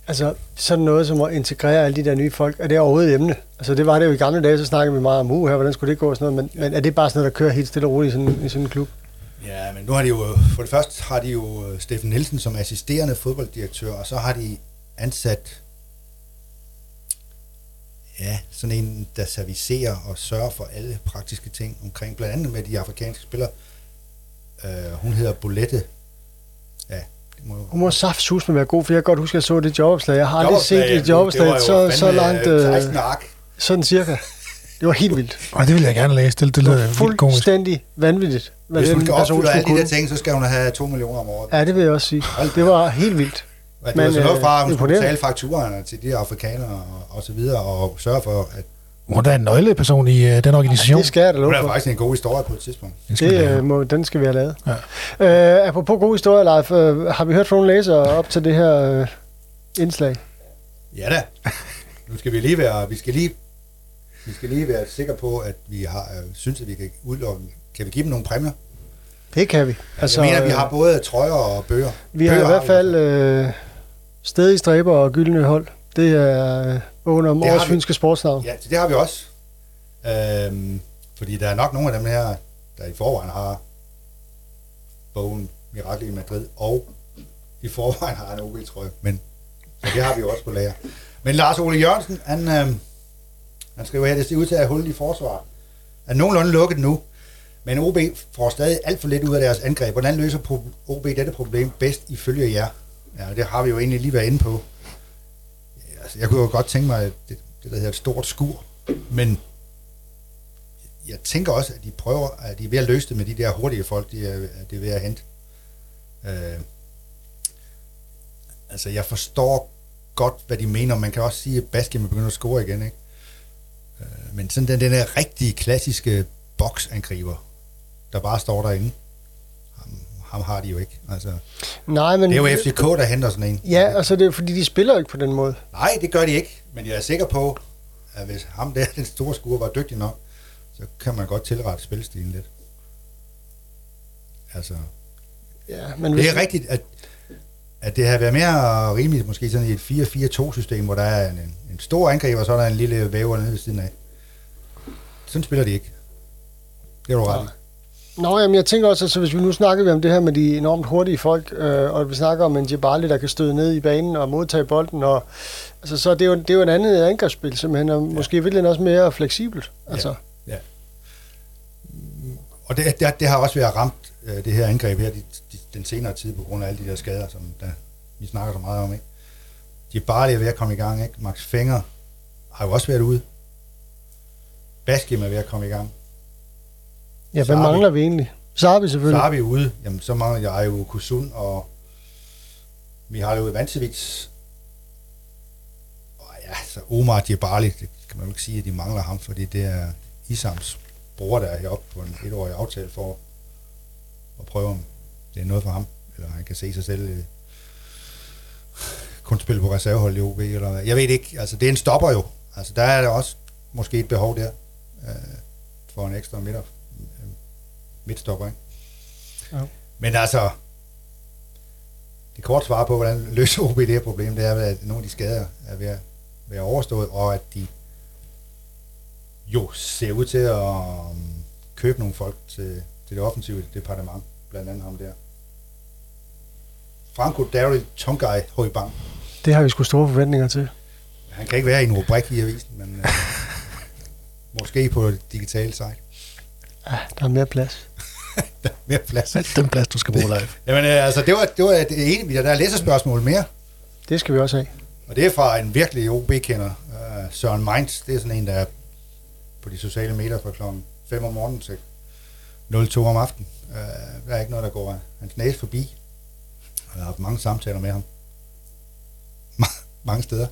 altså, sådan noget som at integrere alle de der nye folk, er det overhovedet et emne? Altså, det var det jo i gamle dage, så snakkede vi meget om, uh, her, hvordan skulle det gå og sådan noget, men, men er det bare sådan noget, der kører helt stille og roligt i sådan, i sådan en klub? Ja, men nu har de jo, for det første har de jo øh, Steffen Nielsen som assisterende fodbolddirektør, og så har de ansat ja, sådan en, der servicerer og sørger for alle praktiske ting omkring, blandt andet med de afrikanske spillere. Uh, hun hedder Bolette. Ja, det må jo... Hun må saftsus med være god, for jeg kan godt huske, at jeg så det jobopslag. Jeg har aldrig set Jobopslag, et jobopslag det var så, så fandme, langt, øh, øh, 16 ark. sådan cirka. Det var helt vildt. Og det vil jeg gerne læse. Det, det Det lyder var fuldstændig vanvittigt, hvad Hvis den hun skal opfylde alle de der ting, så skal hun have 2 millioner om året. Ja, det vil jeg også sige. Det var helt vildt. Og det Men, var så noget fra, at hun øh, skulle betale fakturerne til de afrikanere og, og så videre, og sørge for, at Hun er en nøgleperson i uh, den organisation. Det skal jeg da love er for. faktisk en god historie på et tidspunkt. Det skal vi Det, øh, må, den skal vi have lavet. Ja. Øh, apropos god historie, Leif, øh, har vi hørt fra nogle læsere op til det her øh, indslag? Ja da. Nu skal vi lige være, vi skal lige, vi skal lige være sikre på, at vi har, øh, synes, at vi kan udlokke, kan vi give dem nogle præmier? Det kan vi. Altså, jeg mener, vi øh, har både trøjer og bøger. vi har i bøger hvert vi. fald øh, sted i stræber og gyldne hold. Det er øh, bogen om årets fynske sportsnavn. Ja, det har vi også. Øhm, fordi der er nok nogle af dem her, der i forvejen har bogen Mirakel i Madrid, og i forvejen har en OB-trøje. Men så det har vi jo også på lager. Men Lars Ole Jørgensen, han, man skal jo have det ser ud til at have hullet i forsvar. Er nogenlunde lukket nu, men OB får stadig alt for lidt ud af deres angreb. Hvordan løser OB dette problem bedst ifølge jer? Ja, det har vi jo egentlig lige været inde på. Ja, Altså, jeg kunne jo godt tænke mig, at det, det der hedder et stort skur, men jeg tænker også, at de prøver, at de er ved at løse det med de der hurtige folk, de er, de er ved at hente. Øh, altså, jeg forstår godt, hvad de mener. Man kan også sige, at Baskin begynder at score igen, ikke? Øh, men sådan den, den der rigtige, klassiske boksangriber, der bare står derinde, ham, ham har de jo ikke. Altså, Nej, men... det er jo FCK, der henter sådan en. Ja, altså det er fordi, de spiller jo ikke på den måde. Nej, det gør de ikke. Men jeg er sikker på, at hvis ham der, den store skur, var dygtig nok, så kan man godt tilrette spilstilen lidt. Altså, Ja, men det er rigtigt, at, at det har været mere rimeligt, måske sådan i et 4-4-2-system, hvor der er en, en stor angriber, og så er der en lille væver nede ved siden af. Sådan spiller de ikke. Det er du ret i. Nå, jamen jeg tænker også, altså hvis vi nu snakker vi om det her med de enormt hurtige folk, øh, og vi snakker om en Jebali, der kan støde ned i banen og modtage bolden, og, altså, så er det, jo, det er jo en andet angrebsspil, simpelthen, og måske virkelig også mere fleksibelt. Altså, Ja. Og det, det, det har også været ramt, øh, det her angreb her, de, de, den senere tid, på grund af alle de der skader, som der, vi snakker så meget om. Ikke? De er bare lige ved at komme i gang. Ikke? Max Fenger har jo også været ude. Baskim er ved at komme i gang. ja, hvad Sarbi. mangler vi egentlig? Sarbi selvfølgelig. har vi ude, jamen så mangler jeg jo Kusun og Mihailo Ivancevic. Og ja, så Omar Djibali, det kan man jo ikke sige, at de mangler ham, fordi det er Isams bror, der er heroppe på en etårig aftale for at prøve, om det er noget for ham, eller han kan se sig selv øh, kun spille på reservehold i OB, eller hvad. Jeg ved ikke, altså det er en stopper jo. Altså der er der også måske et behov der øh, for en ekstra midter, midtstopper, ikke? Ja. Men altså, det korte svar på, hvordan løser OB det her problem, det er, at nogle af de skader er ved at være overstået, og at de jo ser ud til at um, købe nogle folk til, til det offensive departement, blandt andet ham der. Franco Daryl Tungai Højbang. Det har vi sgu store forventninger til. Han kan ikke være i en rubrik i avisen, men øh, måske på et digitalt site. Ja, der er mere plads. Mere plads. Alt den plads, du skal bruge live. Jamen øh, altså, det var, det var det ene, der er læserspørgsmål mere. Det skal vi også have. Og det er fra en virkelig OB-kender, uh, Søren Mainz. Det er sådan en, der er på de sociale medier fra klokken 5 om morgenen til 0-2 om aftenen. Øh, der er ikke noget, der går hans næse forbi. Jeg har haft mange samtaler med ham. mange steder.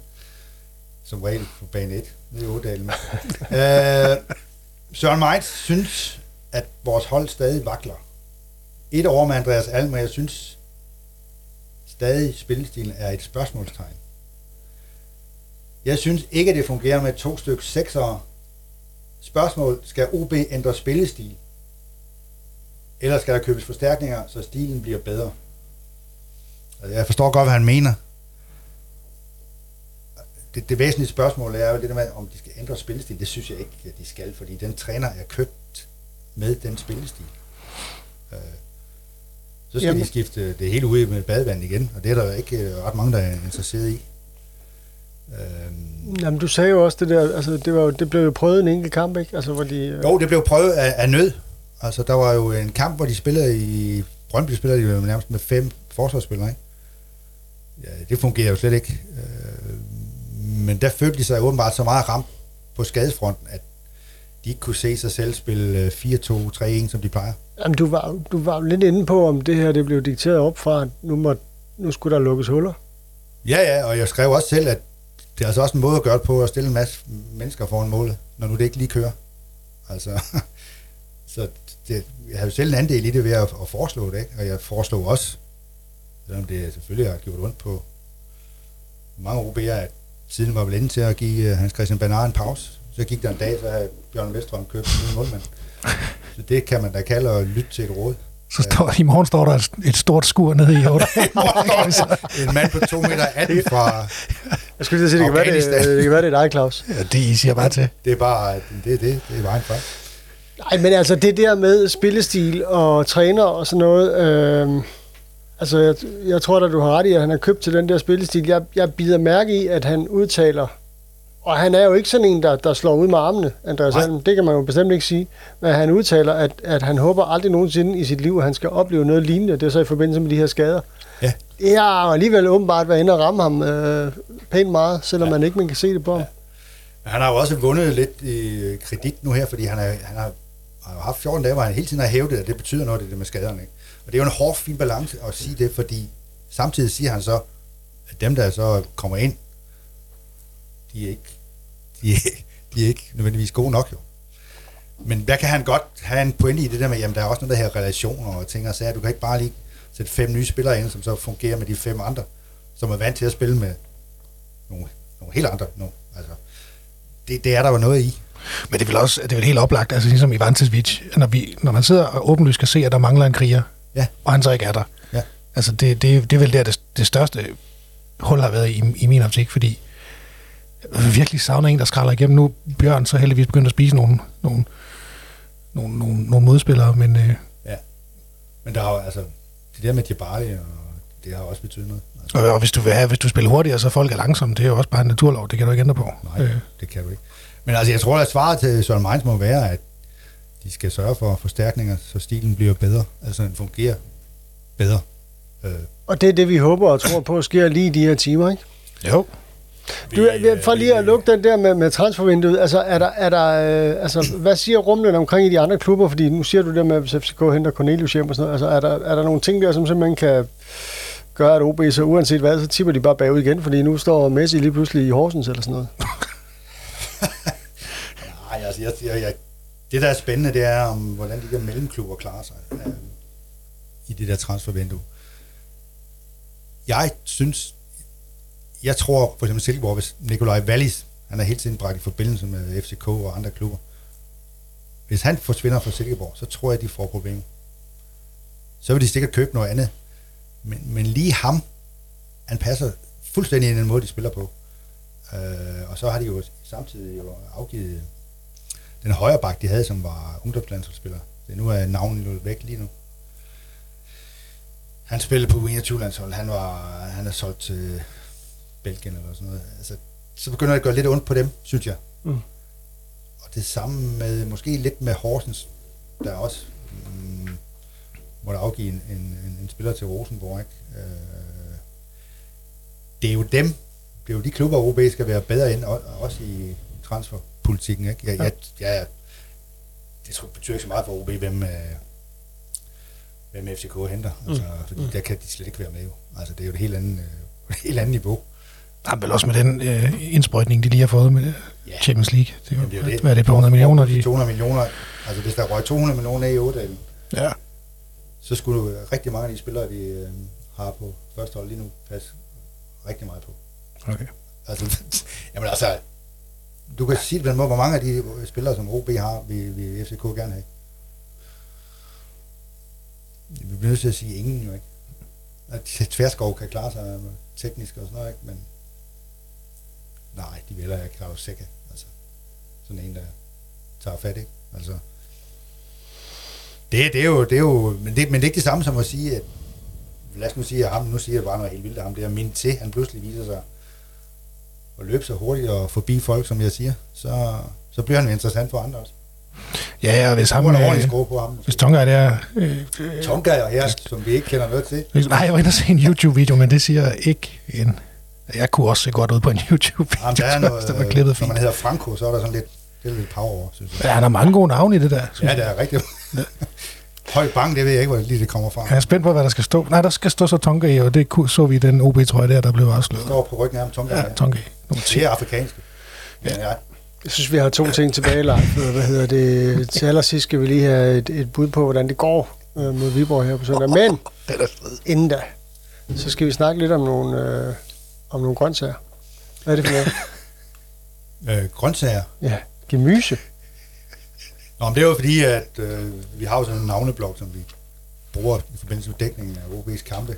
Som regel på bane 1, nede i Ådalen. øh, Søren Meitz synes, at vores hold stadig vakler. Et år med Andreas Alm, jeg synes stadig spillestilen er et spørgsmålstegn. Jeg synes ikke, at det fungerer med to stykker seksere. Spørgsmål, skal OB ændre spillestil? Eller skal der købes forstærkninger, så stilen bliver bedre? Altså, jeg forstår godt, hvad han mener. Det, det væsentlige spørgsmål er jo det der med, om de skal ændre spillestil. Det synes jeg ikke, at de skal, fordi den træner er købt med den spillestil. Øh, så skal Jamen. de skifte det hele ud med badevand igen, og det er der ikke øh, ret mange, der er interesseret i. Øhm. Jamen, du sagde jo også det der, altså det, var jo, det blev jo prøvet en enkelt kamp, ikke? Altså, hvor de, øh... Jo, det blev prøvet af, af nød. Altså, der var jo en kamp, hvor de spillede i... Brøndby spillede de jo nærmest med fem forsvarsspillere, ikke? Ja, det fungerer jo slet ikke. Øh, men der følte de sig åbenbart så meget ramt på skadesfronten, at de ikke kunne se sig selv spille 4-2-3-1, øh, som de plejer. Jamen, du var, du var lidt inde på, om det her det blev dikteret op fra, at nu, må, nu skulle der lukkes huller. Ja, ja, og jeg skrev også selv, at det er altså også en måde at gøre det på, at stille en masse mennesker foran målet, når nu det ikke lige kører. Altså, så det, jeg har jo selv en andel i det ved at, at foreslå det, ikke? og jeg foreslog også, selvom det selvfølgelig har gjort ondt på mange OB'er, at tiden var vel inde til at give uh, Hans Christian Bernard en pause. Så gik der en dag, så havde Bjørn Vestrøm købt en målmand. Så det kan man da kalde at lytte til et råd. Så står, i morgen står der et stort skur nede i Oda. en mand på 2 meter 18 fra Jeg skulle lige sige, det kan, være, det, det kan være, det er dig, Claus. Ja, det I siger bare til. Det er bare, det er det, det er vejen fra. Nej, men altså det der med spillestil og træner og sådan noget, øh, altså jeg, jeg tror da, du har ret i, at han har købt til den der spillestil. Jeg, jeg bider mærke i, at han udtaler og han er jo ikke sådan en, der, der slår ud med armene, Andreas Alm. Det kan man jo bestemt ikke sige. Men han udtaler, at, at han håber aldrig nogensinde i sit liv, at han skal opleve noget lignende. Det er så i forbindelse med de her skader. Ja. Det har alligevel åbenbart været inde og ramme ham øh, pænt meget, selvom ja. man ikke man kan se det på ham. Ja. Han har jo også vundet lidt i kredit nu her, fordi han, er, han har, har haft 14 dage, hvor han hele tiden har hævdet, at det betyder noget, det, det med skaderne. Ikke? Og det er jo en hård, fin balance at sige det, fordi samtidig siger han så, at dem, der så kommer ind, de er ikke de, de er ikke nødvendigvis gode nok jo. Men der kan han godt have en pointe i det der med, jamen der er også noget der her relationer og ting og sager. Du kan ikke bare lige sætte fem nye spillere ind, som så fungerer med de fem andre, som er vant til at spille med nogle, nogle helt andre nu. Altså, det, det er der jo noget i. Men det er vel også det er vel helt oplagt, altså ligesom i Vantasvic, når, vi, når man sidder og åbenlyst kan se, at der mangler en kriger, ja. og han så ikke er der. Ja. Altså det, det, det er vel der, det, det største hul har været i, i min optik, fordi jeg virkelig savner en, der skralder igennem. Nu Bjørn så heldigvis begyndt at spise nogle, nogle, nogle, nogle, nogle modspillere, men... Øh, ja, men der er jo, altså, det der med Jabari, og det har også betydet noget. Altså. Og, og hvis du vil have, hvis du spiller hurtigere, så folk er langsomme, det er jo også bare en naturlov, det kan du ikke ændre på. Nej, øh. det kan du ikke. Men altså, jeg tror, at svaret til Søren Mainz må være, at de skal sørge for forstærkninger, så stilen bliver bedre, altså den fungerer bedre. Øh. Og det er det, vi håber og tror på sker lige i de her timer, ikke? Jo. Du, for lige at lukke den der med, med transfervinduet, altså, er der, er der, øh, altså, hvad siger rumlen omkring i de andre klubber? Fordi nu siger du det med, at FCK henter Cornelius hjem og sådan noget. Altså, er der, er der nogle ting der, som simpelthen kan gøre, at OB så uanset hvad, så tipper de bare bagud igen? Fordi nu står Messi lige pludselig i Horsens eller sådan noget. Altså, jeg, jeg, jeg, det der er spændende, det er, om hvordan de der mellemklubber klarer sig øh, i det der transfervindue. Jeg synes, jeg tror for eksempel Silkeborg, hvis Nikolaj Wallis, han er hele tiden bragt i forbindelse med FCK og andre klubber, hvis han forsvinder fra Silkeborg, så tror jeg, de får problemer. Så vil de sikkert købe noget andet. Men, men lige ham, han passer fuldstændig i den måde, de spiller på. Øh, og så har de jo samtidig jo afgivet den højre bak, de havde, som var ungdomslandsholdsspiller. Det nu er navnet jo væk lige nu. Han spillede på 21-landshold. Han, var, han er solgt til Belgien eller sådan noget. Altså, så begynder det at gøre lidt ondt på dem, synes jeg. Mm. Og det samme med, måske lidt med Horsens, der også mm, måtte afgive en, en, en, en spiller til Rosenborg. Ikke? Øh, det er jo dem, det er jo de klubber, OB skal være bedre ind, også i transferpolitikken. Ikke? Jeg, jeg, jeg, det tror, betyder ikke så meget for OB, hvem, øh, hvem FCK henter. Altså, mm. Fordi mm. der kan de slet ikke være med jo. Altså, det er jo et helt andet, øh, helt andet niveau. Ja, vel også med den øh, indsprøjtning, de lige har fået med Ja. Champions League. Det, er jo- Jamen, det er jo det. Hvad er det på 100 millioner? De, 200 millioner. Altså, hvis der røg 200 millioner i Ådalen, ja. så skulle jo rigtig mange af de spillere, de øh, har på første hold lige nu, passe rigtig meget på. Okay. Altså, jamen altså, du kan sige det på den måde, hvor mange af de spillere, som OB har, vil, vil FCK gerne have. Vi bliver nødt til at sige ingen jo ikke. At Tverskov kan klare sig teknisk og sådan noget, ikke? men nej, de vil heller ikke Carlos Altså, sådan en, der tager fat, ikke? Altså, det, det, er jo, det er jo, men det, men det er ikke det samme som at sige, at lad os nu sige, at ham, nu siger jeg bare noget helt vildt, at ham der min til, han pludselig viser sig at løbe så hurtigt og forbi folk, som jeg siger, så, så bliver han interessant for andre også. Ja, ja, hvis ham... Ordentligt Øh, på ham. hvis Tonga er der... Øh, øh, Tonga og her, som vi ikke kender noget til. nej, jeg var inde og se en YouTube-video, men det siger ikke en... Jeg kunne også se godt ud på en YouTube-video, Jamen, der er noget, der var klippet når fint. man hedder Franco, så er der sådan lidt, det er lidt power over, synes jeg. Ja, han har mange gode navne i det der. Ja, det er rigtigt. Høj bang, det ved jeg ikke, hvor lige det kommer fra. Jeg er spændt på, hvad der skal stå. Nej, der skal stå så Tonga i, og det kunne- så vi i den OB-trøje der, der blev afsløret. står på ryggen af ham, Tonga. Ja, Tonga i. Nummer 10. det er afrikansk. Ja. ja. Jeg synes, vi har to ting tilbage, Leif. Hvad hedder det? Til allersidst skal vi lige have et, et bud på, hvordan det går øh, mod Viborg her på søndag. Men inden da, så skal vi snakke lidt om nogle, øh, om nogle grøntsager. Hvad er det for noget? Øh, grøntsager. Ja, gemyse. Nå, men det er jo fordi, at øh, vi har jo sådan en navneblok, som vi bruger i forbindelse med dækningen af OB's kampe.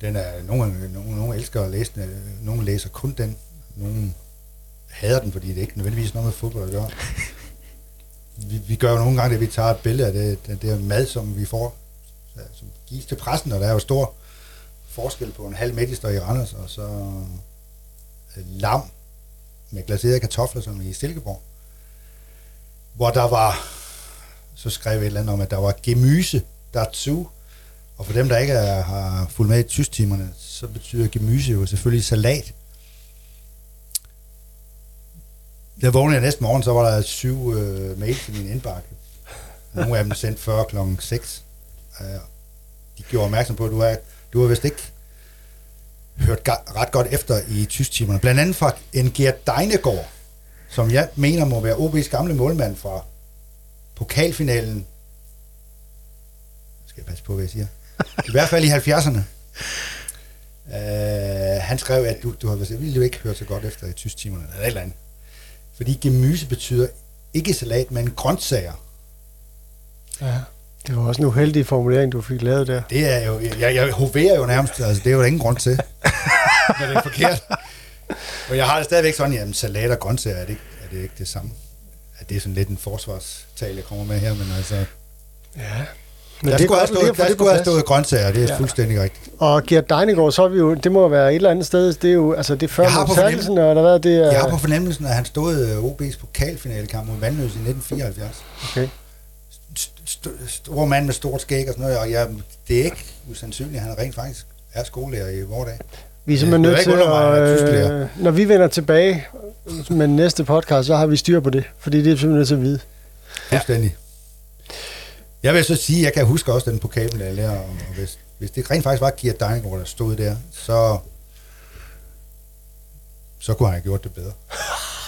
Den er, nogle, nogle, nogle elsker at læse den, nogen nogle læser kun den, nogle hader den, fordi det ikke nødvendigvis noget med fodbold at gøre. Vi, vi gør jo nogle gange det, vi tager et billede af det, det, det mad, som vi får, som gives til pressen, og der er jo stor forskel på en halv medister i Randers, og så øh, lam med glaserede kartofler, som i Silkeborg hvor der var, så skrev jeg et eller andet om, at der var gemyse dazu, og for dem, der ikke er, har fulgt med i tysktimerne, så betyder gemyse jo selvfølgelig salat. Da vågnede jeg næste morgen, så var der syv øh, mails i min indbakke. Nogle af dem sendt før klokken 6. Uh, øh, de gjorde opmærksom på, at du, har du har vist ikke hørt ga- ret godt efter i tysktimerne. Blandt andet fra en Gert Deinegård, som jeg mener må være OB's gamle målmand fra pokalfinalen. Skal jeg passe på, hvad jeg siger. I hvert fald i 70'erne. Uh, han skrev, at du, du har ville jo ikke hørt så godt efter i tysktimerne, eller et eller andet. Fordi gemyse betyder ikke salat, men grøntsager. Ja. Det var også en uheldig formulering, du fik lavet der. Det er jo, jeg, jeg hoverer jo nærmest, altså det er jo der ingen grund til, når det er forkert. Og jeg har det stadigvæk sådan, jamen salat og grøntsager, er det, ikke, er det ikke det samme? At det er sådan lidt en forsvarstal, jeg kommer med her, men altså... Ja. Men der skulle, have stået, der skulle have stået grøntsager, det er Ja. fuldstændig rigtigt. Og Gert Deinegård, så er vi jo, det må være et eller andet sted, det er jo, altså det er før Jeg har på Morten Terkelsen, eller hvad, det er... Jeg har på fornemmelsen, at han stod øh, OB's pokalfinalekamp mod Vandløs i 1974. Okay. St- st- store mand med stort skæg og sådan noget, og jeg, det er ikke usandsynligt, at han rent faktisk er skolelærer i vores dag. Vi er simpelthen Ja, nødt til mig, at at, øh, når vi vender tilbage med næste podcast, så har vi styr på det, fordi det er simpelthen nødt til at vide. Fuldstændig. Jeg vil så sige, jeg kan huske også den pokalfinale der, og hvis, hvis det rent faktisk var Kiert Deinegård, der stod der, så, så kunne han have gjort det bedre.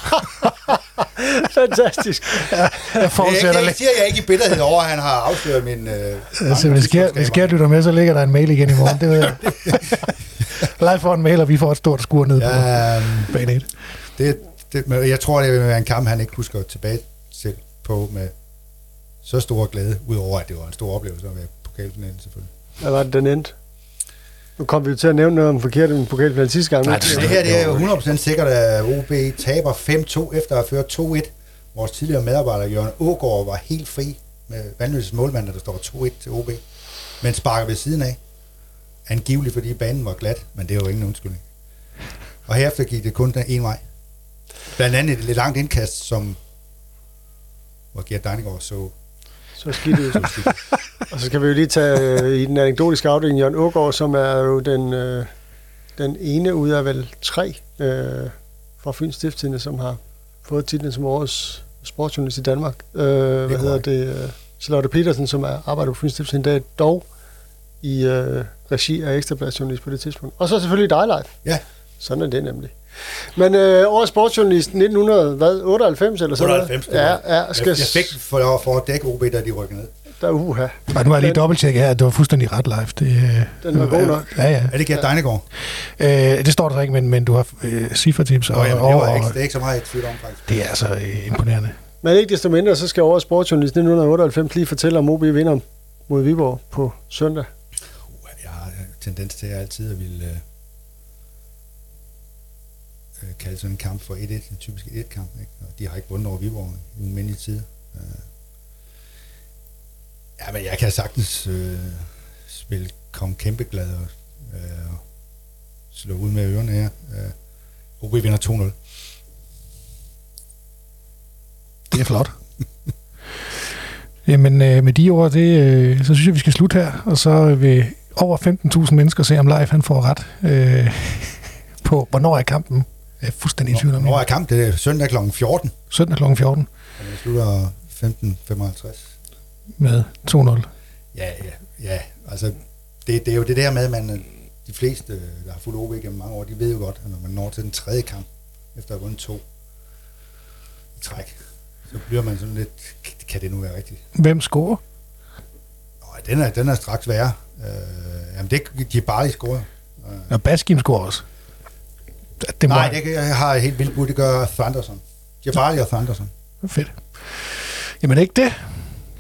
Fantastisk. Jeg Jeg, fortsætter lidt. siger jeg ikke i bitterhed over, at han har afsløret min... Øh, Altså, hvis Gert, hvis Gert lytter med, så ligger der en mail igen i morgen. Det ved jeg. Live får en mail, og vi får et stort skur ned på Ja, bane 1. det, det, men jeg tror, det vil være en kamp, han ikke husker tilbage til på med så stor glæde, udover at det var en stor oplevelse at være pokalfinalen selvfølgelig. Hvad var det, den endte? Nu kom vi jo til at nævne noget om forkert i den pokalfinale sidste gang. Nej, men- det- Det her det er jo 100% sikkert, at OB taber 5-2 efter at have ført 2-1. Vores tidligere medarbejder, Jørgen Ågaard, var helt fri med Vandløses målmand, der står 2-1 til OB. Men sparker ved siden af. Angiveligt, fordi banen var glat, men det er jo ingen undskyldning. Og herefter gik det kun den ene vej. Blandt andet et lidt langt indkast, som hvor Gert Deinegård så, Så skidt ud. Og så skal vi jo lige tage øh, i den anekdotiske afdeling Jørgen Ågaard, som er jo den, øh, den ene ud af vel tre øh, fra Fyns Stiftstidende, som har fået titlen som årets sportsjournalist i Danmark. Øh, hvad korrekt. hedder det? Øh, Charlotte Petersen, som er arbejder på Fynstiftelsen i dag, dog i øh, regi af Ekstrabladsjournalist på det tidspunkt. Og så selvfølgelig dig, Leif. Ja. Sådan er det nemlig. Men øh, årets sportsjournalist 1998 eller sådan 98, det noget. Ja, ja, skal, Jeg, jeg fik for, for at dække OB, da de rykkede ned. Der, uha, Og nu har jeg lige dobbelttjekket her, at det var fuldstændig ret live. Det, øh, Den var god nok. Ja, ja. Er det Gert Deinegård? Øh, det står der ikke, men, men du har øh, cifretips. Og, og, det, var ikke, det er ikke så meget i tvivl om, faktisk. det er altså øh, imponerende. Men ikke desto mindre, så skal årets sportsjournalist 1998 lige fortælle, om OB vinder mod Viborg på søndag. Uh, Jeg har en tendens til at altid at ville øh, kalde sådan en kamp for 1-1, en typisk 1-kamp. Ikke? Og de har ikke vundet over Viborg i en mindelig tid. Øh. Ja, men jeg kan sagtens øh, spille kom kæmpeglad og øh, slå ud med ørerne her. Øh, OB vinder 2-0. Det er flot. Jamen, øh, med de ord, det, øh, så synes jeg, vi skal slutte her. Og så vil over 15.000 mennesker se, om live han får ret øh, på, hvornår er kampen. Jeg er fuldstændig i tvivl om Når er kamp? Det er søndag kl. 14. Søndag kl. 14 Og det slutter 15.55. med 2-0. Ja, ja, ja. Altså, det, det er jo det der med, at man, øh, de fleste, der har fulgt OB gennem mange år, de ved jo godt, at når man når til den tredje kamp, efter at have vundet to i træk, så bliver man sådan lidt, kan det nu være rigtigt? Hvem scorer? Nå, den er, den er straks værre. Øh, jamen, det de er bare lige scoret. Øh, Og Baskim scorer også. Det må nej, jeg har helt vildt bud, det gør Thunderson. Jabari og Thunderson. Fedt. Jamen ikke det.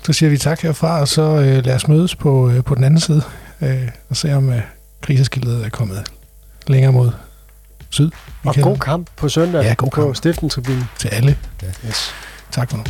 Så siger vi tak herfra, og så øh, lad os mødes på, øh, på den anden side, øh, og se om øh, kriseskiltet er kommet længere mod syd. Og god kamp på søndag Ja, god på kamp. Stiftentribunen. til alle. Ja. Yes. Tak for nu.